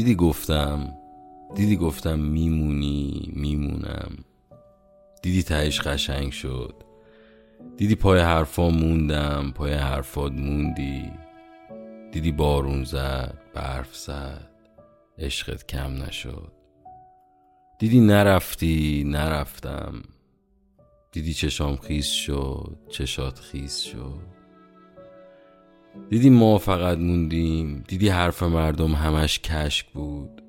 دیدی گفتم دیدی گفتم میمونی میمونم. دیدی تهش قشنگ شد. دیدی پای حرفا موندم پای حرفات موندی. دیدی بارون زد برف زد. عشقت کم نشد. دیدی نرفتی نرفتم. دیدی چشام خیز شد چشات خیز شد. دیدی ما فقط موندیم دیدی حرف مردم همش کشک بود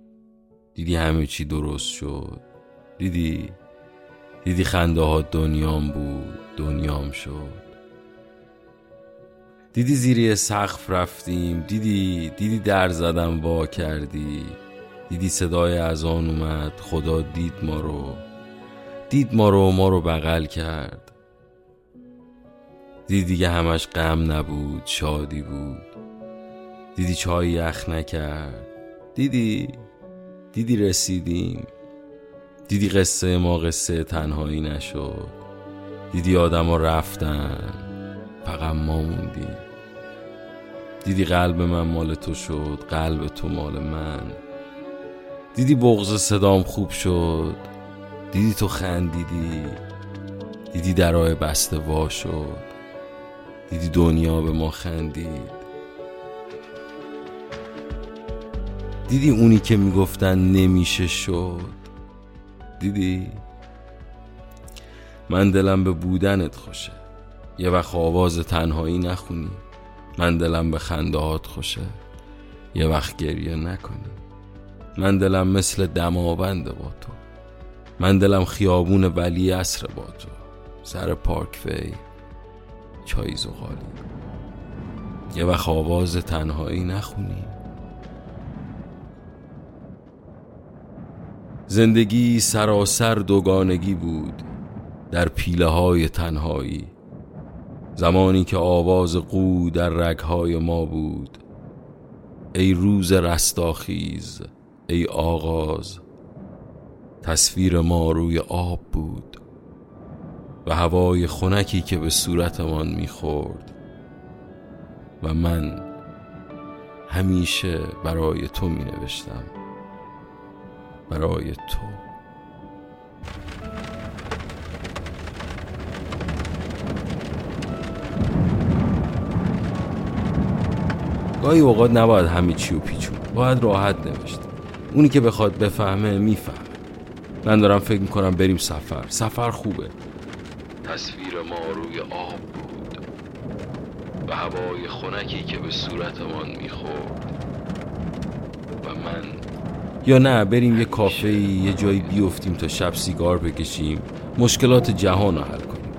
دیدی همه چی درست شد دیدی دیدی خنده ها دنیام بود دنیام شد. دیدی زیری سقف رفتیم دیدی دیدی در زدم وا کردی دیدی صدای از آن اومد خدا دید ما رو دید ما رو ما رو بغل کرد. دیدی دیگه همش غم نبود شادی بود. دیدی چای یخ نکرد. دیدی؟ دیدی رسیدیم. دیدی قصه ما قصه تنهایی نشد. دیدی آدم ها رفتن فقط ما موندیم. دیدی قلب من مال تو شد قلب تو مال من. دیدی بغض صدام خوب شد. دیدی تو خندیدی. دیدی درای بسته وا شد. دیدی دنیا به ما خندید؟ دیدی اونی که می‌گفتن نمیشه شد؟ دیدی؟ من دلم به بودنت خوشه. یه وقت آواز تنهایی نخونی. من دلم به خندهات خوشه. یه وقت گریه نکنی. من دلم مثل دماوند با تو. من دلم خیابون ولی اصر با تو. سر پارک فی چای زغالی یه وقت آواز تنهایی نخونی. زندگی سراسر دوگانگی بود در پیله های تنهایی. زمانی که آواز قو در رگهای ما بود. ای روز رستاخیز ای آغاز تصویر ما روی آب بود. و هوای خنکی که به صورتمان می‌خورد. و من همیشه برای تو می نوشتم برای تو. گاهی اوقات نباید همه چی و پیچون باید راحت نوشت. اونی که بخواد بفهمه می‌فهمه. من دارم فکر می‌کنم بریم سفر. سفر خوبه. تصویر ما روی آب بود و هوای خنکی که به صورتمان می‌خورد. و من یا نه بریم یه کافه یه جایی بیفتیم تا شب سیگار بکشیم. مشکلات جهان رو حل کنیم.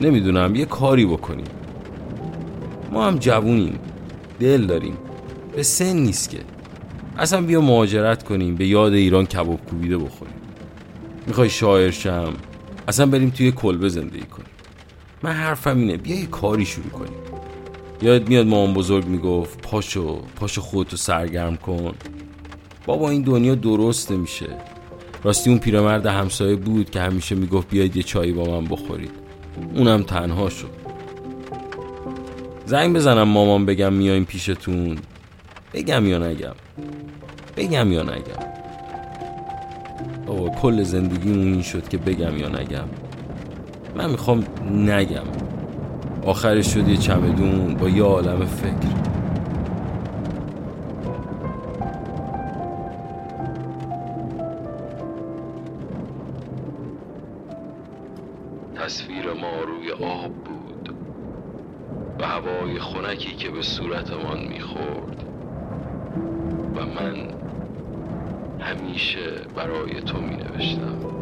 نمی‌دونم یه کاری بکنیم. ما هم جوونیم دل داریم. به سن نیست که. اصلا بیا مهاجرت کنیم به یاد ایران کباب کوبیده بخوریم. می‌خوای شاعر شم؟ اصلا بریم توی کلبه زندگی کنیم. من حرفم اینه بیا یه کاری شروع کنیم. یاد میاد مامان بزرگ می‌گفت پاشو پاشو خودتو سرگرم کن. بابا این دنیا درست نمیشه راستی اون پیرمرد همسایه بود که همیشه می‌گفت بیاید یه چایی با من بخورید. اونم تنها شد. زنگ بزنم مامان بگم میایم پیشتون. بگم یا نگم؟ بگم یا نگم؟ بابا کل زندگیمون این شد که بگم یا نگم. من می‌خوام نگم. آخرش شد یه چمدون با یه عالم فکر. تصویر ما روی آب بود و هوای خنکی که به صورتمان می‌خورد. و من همیشه برای تو می نوشتم